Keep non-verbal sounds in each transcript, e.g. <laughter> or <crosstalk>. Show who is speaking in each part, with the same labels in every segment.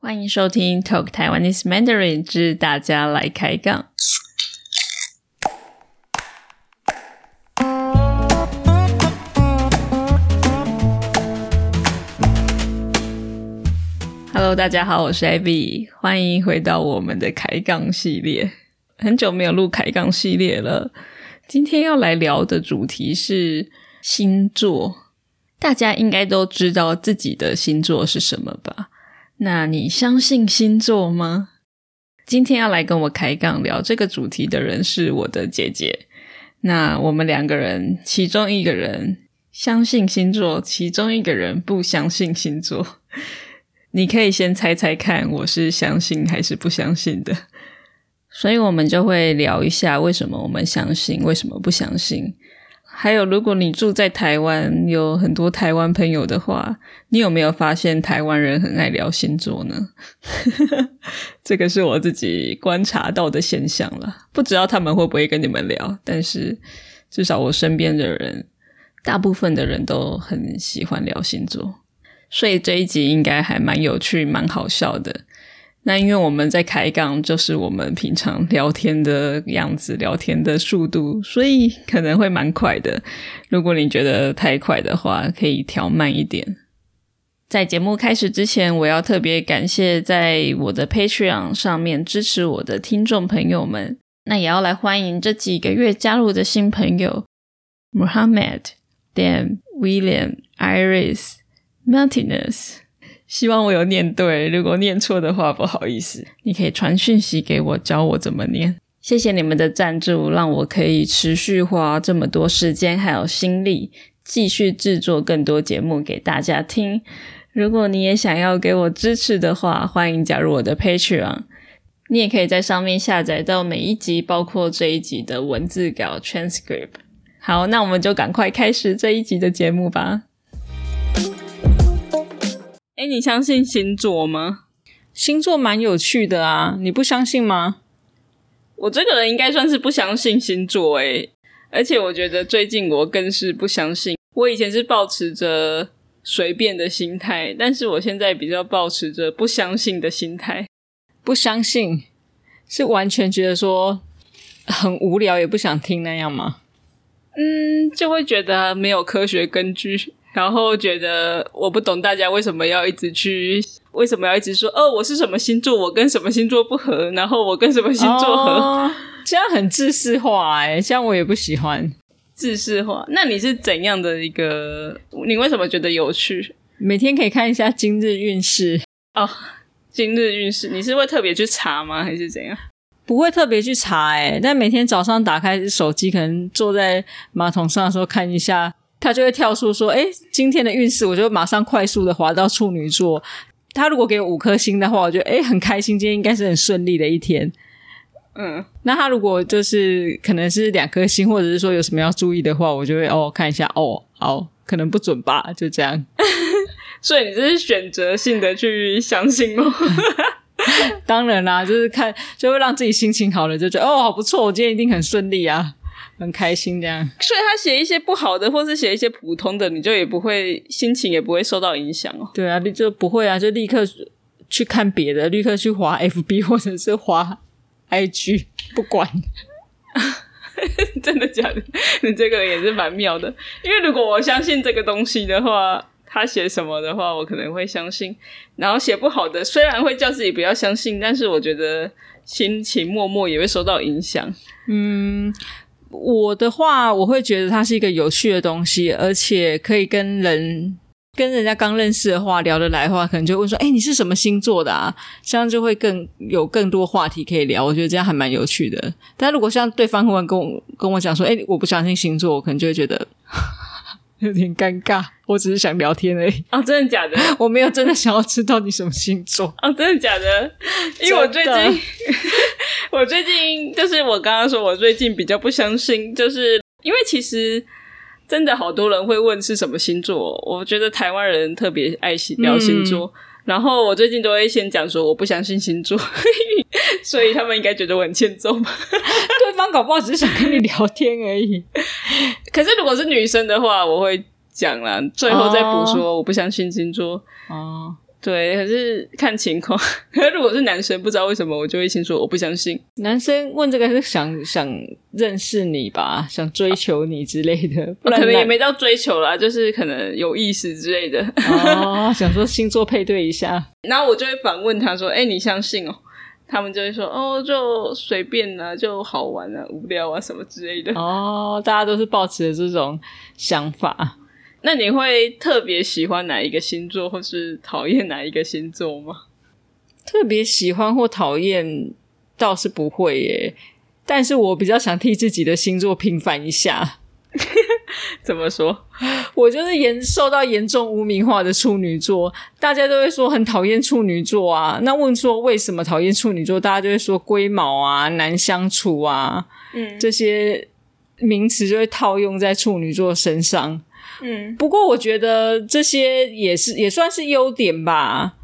Speaker 1: 欢迎收听 Talk Taiwanese Mandarin 之大家来开杠。Hello，大家好，我是 Abby，欢迎回到我们的开杠系列。很久没有录开杠系列了，今天要来聊的主题是星座。大家应该都知道自己的星座是什么吧？那你相信星座吗？今天要来跟我开杠聊这个主题的人是我的姐姐。那我们两个人，其中一个人相信星座，其中一个人不相信星座。你可以先猜猜看，我是相信还是不相信的？所以我们就会聊一下为什么我们相信，为什么不相信。还有，如果你住在台湾，有很多台湾朋友的话，你有没有发现台湾人很爱聊星座呢？<laughs> 这个是我自己观察到的现象了。不知道他们会不会跟你们聊，但是至少我身边的人，大部分的人都很喜欢聊星座。所以这一集应该还蛮有趣、蛮好笑的。那因为我们在开杠，就是我们平常聊天的样子、聊天的速度，所以可能会蛮快的。如果你觉得太快的话，可以调慢一点。在节目开始之前，我要特别感谢在我的 Patreon 上面支持我的听众朋友们。那也要来欢迎这几个月加入的新朋友：Muhammad、Dan、William、Iris。Martinez，希望我有念对。如果念错的话，不好意思。你可以传讯息给我，教我怎么念。谢谢你们的赞助，让我可以持续花这么多时间还有心力，继续制作更多节目给大家听。如果你也想要给我支持的话，欢迎加入我的 Patreon。你也可以在上面下载到每一集，包括这一集的文字稿 transcript。好，那我们就赶快开始这一集的节目吧。哎，你相信星座吗？
Speaker 2: 星座蛮有趣的啊，你不相信吗？
Speaker 1: 我这个人应该算是不相信星座哎，而且我觉得最近我更是不相信。我以前是保持着随便的心态，但是我现在比较保持着不相信的心态。
Speaker 2: 不相信是完全觉得说很无聊，也不想听那样吗？
Speaker 1: 嗯，就会觉得没有科学根据。然后觉得我不懂大家为什么要一直去，为什么要一直说哦，我是什么星座，我跟什么星座不合，然后我跟什么星座合，<laughs>
Speaker 2: 这样很自私化哎，这样我也不喜欢
Speaker 1: 自私化。那你是怎样的一个？你为什么觉得有趣？
Speaker 2: 每天可以看一下今日运势
Speaker 1: 哦，今日运势，你是会特别去查吗？还是怎样？
Speaker 2: 不会特别去查哎，但每天早上打开手机，可能坐在马桶上的时候看一下。他就会跳出说：“哎，今天的运势，我就马上快速的滑到处女座。他如果给我五颗星的话，我觉得哎很开心，今天应该是很顺利的一天。嗯，那他如果就是可能是两颗星，或者是说有什么要注意的话，我就会哦看一下哦，好，可能不准吧，就这样。<laughs>
Speaker 1: 所以你这是选择性的去相信吗？<laughs>
Speaker 2: 当然啦，就是看就会让自己心情好了，就觉得哦好不错，我今天一定很顺利啊。”很开心这样，
Speaker 1: 所以他写一些不好的，或是写一些普通的，你就也不会心情也不会受到影响哦。
Speaker 2: 对啊，就不会啊，就立刻去看别的，立刻去滑 FB <laughs> 或者是滑 IG，不管。<laughs>
Speaker 1: 真的假的？你这个也是蛮妙的，因为如果我相信这个东西的话，他写什么的话，我可能会相信。然后写不好的，虽然会叫自己不要相信，但是我觉得心情默默也会受到影响。嗯。
Speaker 2: 我的话，我会觉得它是一个有趣的东西，而且可以跟人跟人家刚认识的话聊得来的话，可能就问说：“哎，你是什么星座的啊？”这样就会更有更多话题可以聊。我觉得这样还蛮有趣的。但如果像对方忽然跟我跟我讲说：“哎，我不相信星座”，我可能就会觉得 <laughs> 有点尴尬。我只是想聊天而已。
Speaker 1: 哦，<laughs> <laughs> 真的假的？
Speaker 2: 我没有真的想要知道你什么星座。
Speaker 1: 哦，真的假的？因为我最近。<laughs> 我最近就是我刚刚说，我最近比较不相信，就是因为其实真的好多人会问是什么星座。我觉得台湾人特别爱聊星座，然后我最近都会先讲说我不相信星座，<laughs> 所以他们应该觉得我很欠揍吧？<laughs>
Speaker 2: 对方搞不好只是想跟你聊天而已。
Speaker 1: 可是如果是女生的话，我会讲了，最后再补说我不相信星座。哦。对，可是看情况。<laughs> 可是如果是男生，不知道为什么我就会先说我不相信。
Speaker 2: 男生问这个是想想认识你吧，想追求你之类的，不然
Speaker 1: 可能也
Speaker 2: 男
Speaker 1: 没到追求啦，就是可能有意思之类的。
Speaker 2: 哦，<laughs> 想说星座配对一下。
Speaker 1: 然后我就会反问他说：“哎、你相信哦？”他们就会说：“哦，就随便啊，就好玩啊，无聊啊，什么之类的。
Speaker 2: 哦，大家都是抱持着这种想法。
Speaker 1: 那你会特别喜欢哪一个星座，或是讨厌哪一个星座吗？
Speaker 2: 特别喜欢或讨厌倒是不会耶，但是我比较想替自己的星座平反一下。<laughs>
Speaker 1: 怎么说？<laughs>
Speaker 2: 我就是严受到严重污名化的处女座，大家都会说很讨厌处女座啊。那问说为什么讨厌处女座，大家就会说龟毛啊、难相处啊，
Speaker 1: 嗯
Speaker 2: 这些名词就会套用在处女座身上。
Speaker 1: 嗯，
Speaker 2: 不过我觉得这些也是也算是优点吧。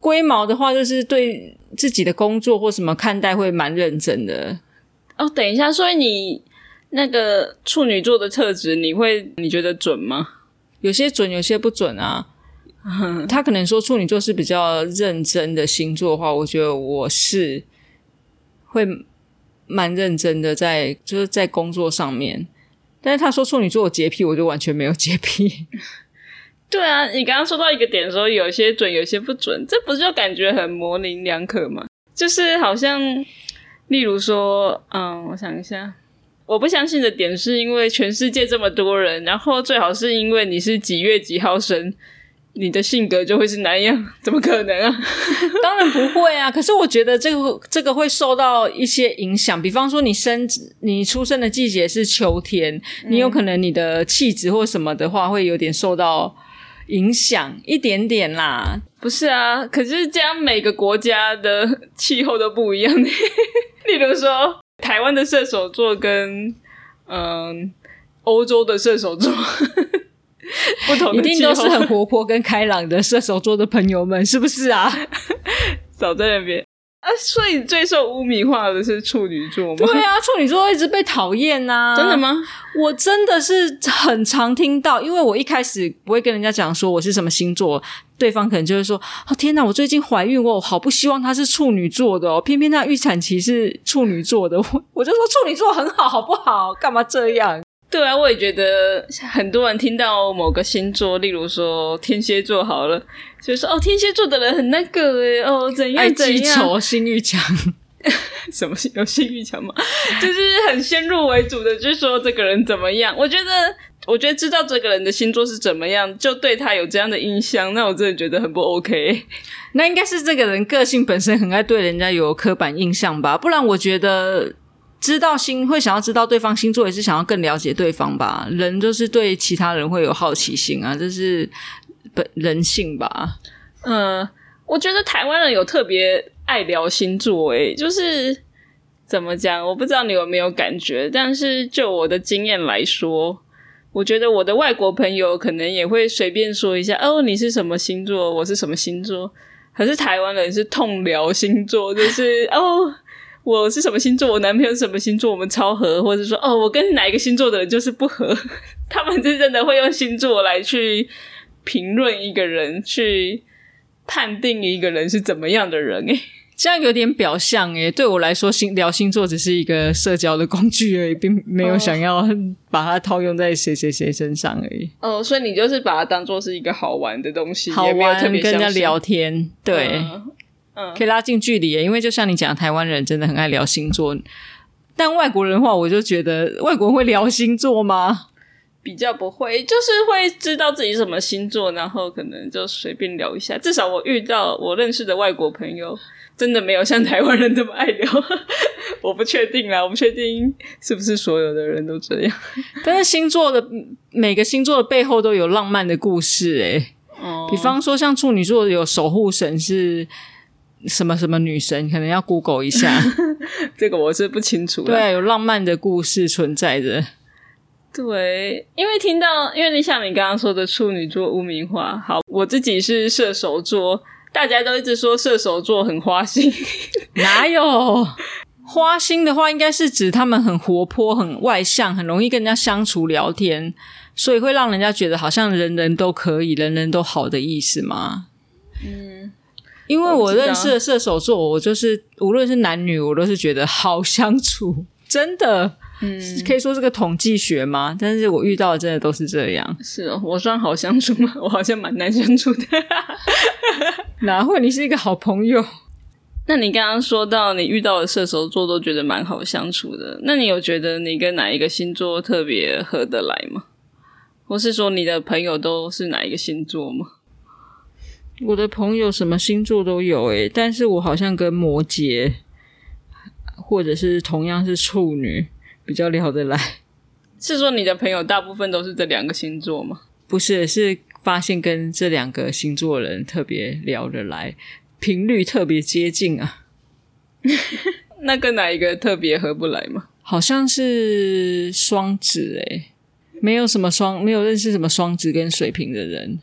Speaker 2: 龟毛的话，就是对自己的工作或什么看待会蛮认真的。
Speaker 1: 哦，等一下，所以你那个处女座的特质，你会你觉得准吗？
Speaker 2: 有些准，有些不准啊。<laughs> 他可能说处女座是比较认真的星座的话，我觉得我是会蛮认真的在，就是在工作上面。但是他说处女座有洁癖，我就完全没有洁癖。
Speaker 1: 对啊，你刚刚说到一个点的时候有些准，有些不准，这不就感觉很模棱两可吗？就是好像，例如说，嗯，我想一下，我不相信的点是因为全世界这么多人，然后最好是因为你是几月几号生，你的性格就会是哪样？<laughs> 怎么可能啊？<laughs>
Speaker 2: 当然不会啊，可是我觉得这个这个会受到一些影响，比方说你生你出生的季节是秋天，你有可能你的气质或什么的话会有点受到影响一点点啦。
Speaker 1: 不是啊，可是这样每个国家的气候都不一样。<laughs> 例如说，台湾的射手座跟嗯欧洲的射手座 <laughs> 不同
Speaker 2: 一定都是很活泼跟开朗的射手座的朋友们，是不是啊？<laughs>
Speaker 1: 少在那边啊。所以最受污名化的是处女座吗？
Speaker 2: 对啊，处女座一直被讨厌呐、
Speaker 1: 真的？吗？
Speaker 2: 我真的是很常听到，因为我一开始不会跟人家讲说我是什么星座，对方可能就会说：“哦天哪，我最近怀孕，我好不希望她是处女座的哦，<laughs> 偏偏她预产期是处女座的。”我我就说处女座很好，好不好？干嘛这样？
Speaker 1: 对啊，我也觉得很多人听到某个星座，例如说天蝎座好了，就说哦，天蝎座的人很那个诶，哦，怎
Speaker 2: 爱
Speaker 1: 样怎样，
Speaker 2: 记仇，性欲强。<laughs>
Speaker 1: 什么有性欲强吗？就是很先入为主的，就说这个人怎么样。我觉得，我觉得知道这个人的星座是怎么样，就对他有这样的印象，那我真的觉得很不 OK。
Speaker 2: 那应该是这个人个性本身很爱对人家有刻板印象吧，不然我觉得知道星会想要知道对方星座，也是想要更了解对方吧。人就是对其他人会有好奇心啊，这是本人性吧。
Speaker 1: 嗯，我觉得台湾人有特别爱聊星座，诶，就是怎么讲，我不知道你有没有感觉，但是就我的经验来说。我觉得我的外国朋友可能也会随便说一下，哦，你是什么星座，我是什么星座。可是台湾人是痛聊星座，就是哦，我是什么星座，我男朋友是什么星座，我们超合，或者说哦，我跟哪一个星座的人就是不合。<laughs> 他们是真的会用星座来去评论一个人，去判定一个人是怎么样的人。诶，<laughs>
Speaker 2: 这样有点表象诶，对我来说，星聊星座只是一个社交的工具而已，并没有
Speaker 1: 哦
Speaker 2: 想要把它套用在谁谁谁身上而已。
Speaker 1: 哦，所以你就是把它当做是一个好玩的东西，
Speaker 2: 好
Speaker 1: 也没有
Speaker 2: 玩，
Speaker 1: 特别
Speaker 2: 跟人家聊天，对。
Speaker 1: 嗯嗯
Speaker 2: 可以拉近距离，因为就像你讲，台湾人真的很爱聊星座，但外国人的话，我就觉得外国人会聊星座吗？
Speaker 1: 比较不会，就是会知道自己是什么星座，然后可能就随便聊一下。至少我遇到我认识的外国朋友，真的没有像台湾人这么爱聊。<laughs> 我不确定啦，我不确定是不是所有的人都这样。
Speaker 2: 但是星座的每个星座的背后都有浪漫的故事，诶，
Speaker 1: 哦
Speaker 2: 比方说像处女座有守护神是什么什么女神，可能要 Google 一下，<laughs>
Speaker 1: 这个我是不清楚啦。
Speaker 2: 对，有浪漫的故事存在着。
Speaker 1: 对，因为听到，因为你像你刚刚说的处女座污名化，好，我自己是射手座，大家都一直说射手座很花心，<laughs>
Speaker 2: 哪有花心的话，应该是指他们很活泼、很外向，很容易跟人家相处聊天，所以会让人家觉得好像人人都可以、人人都好的意思吗？
Speaker 1: 嗯，
Speaker 2: 因为我认识的射手座，我就是无论是男女，我都是觉得好相处，<laughs> 真的，
Speaker 1: 嗯，
Speaker 2: 可以说是个统计学吗？但是我遇到的真的都是这样，
Speaker 1: 是哦，我算好相处吗？我好像蛮难相处的。<laughs>
Speaker 2: 哪会你是一个好朋友？<laughs>
Speaker 1: 那你刚刚说到你遇到的射手座都觉得蛮好相处的，那你有觉得你跟哪一个星座特别合得来吗？或是说你的朋友都是哪一个星座吗？
Speaker 2: 我的朋友什么星座都有诶，但是我好像跟摩羯或者是同样是处女比较聊得来，
Speaker 1: 是说你的朋友大部分都是这两个星座吗？
Speaker 2: 不是是发现跟这两个星座人特别聊得来，频率特别接近啊。<laughs>
Speaker 1: 那跟哪一个特别合不来吗？
Speaker 2: 好像是双子诶，没有什么双，没有认识什么双子跟水瓶的人。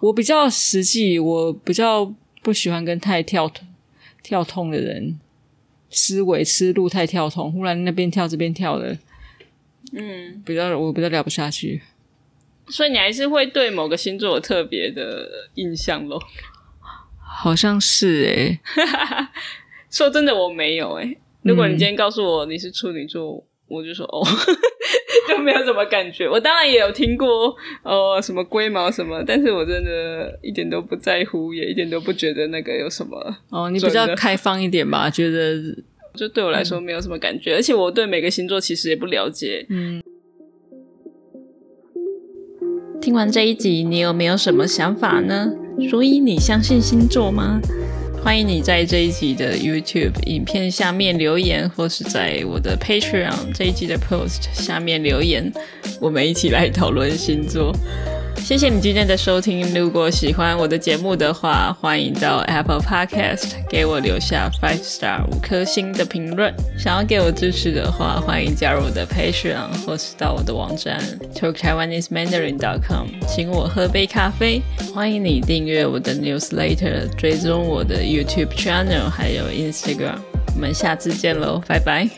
Speaker 1: 哦，
Speaker 2: 我比较实际，我比较不喜欢跟太跳跳痛的人，思维思路太跳痛，忽然那边跳这边跳的，
Speaker 1: 嗯，
Speaker 2: 比较我比较聊不下去。
Speaker 1: 所以你还是会对某个星座有特别的印象咯。
Speaker 2: 好像是诶，<laughs>
Speaker 1: 说真的，我没有诶、如果你今天告诉我你是处女座，我就说哦，就没有什么感觉。我当然也有听过哦什么龟毛什么，但是我真的一点都不在乎，也一点都不觉得那个有什么。
Speaker 2: 哦，你比较开放一点吧，觉得
Speaker 1: 就对我来说没有什么感觉，而且我对每个星座其实也不了解。
Speaker 2: 嗯。
Speaker 1: 听完这一集，你有没有什么想法呢？所以你相信星座吗？欢迎你在这一集的 YouTube 影片下面留言，或是在我的 Patreon 这一集的 Post 下面留言，我们一起来讨论星座。谢谢你今天的收听。如果喜欢我的节目的话，欢迎到 Apple Podcast 给我留下 five star 五颗星的评论。想要给我支持的话，欢迎加入我的 Patreon 或是到我的网站 talktaiwanesemandarin.com，请我喝杯咖啡。欢迎你订阅我的 newsletter，追踪我的 YouTube channel 还有 Instagram。我们下次见喽，拜拜。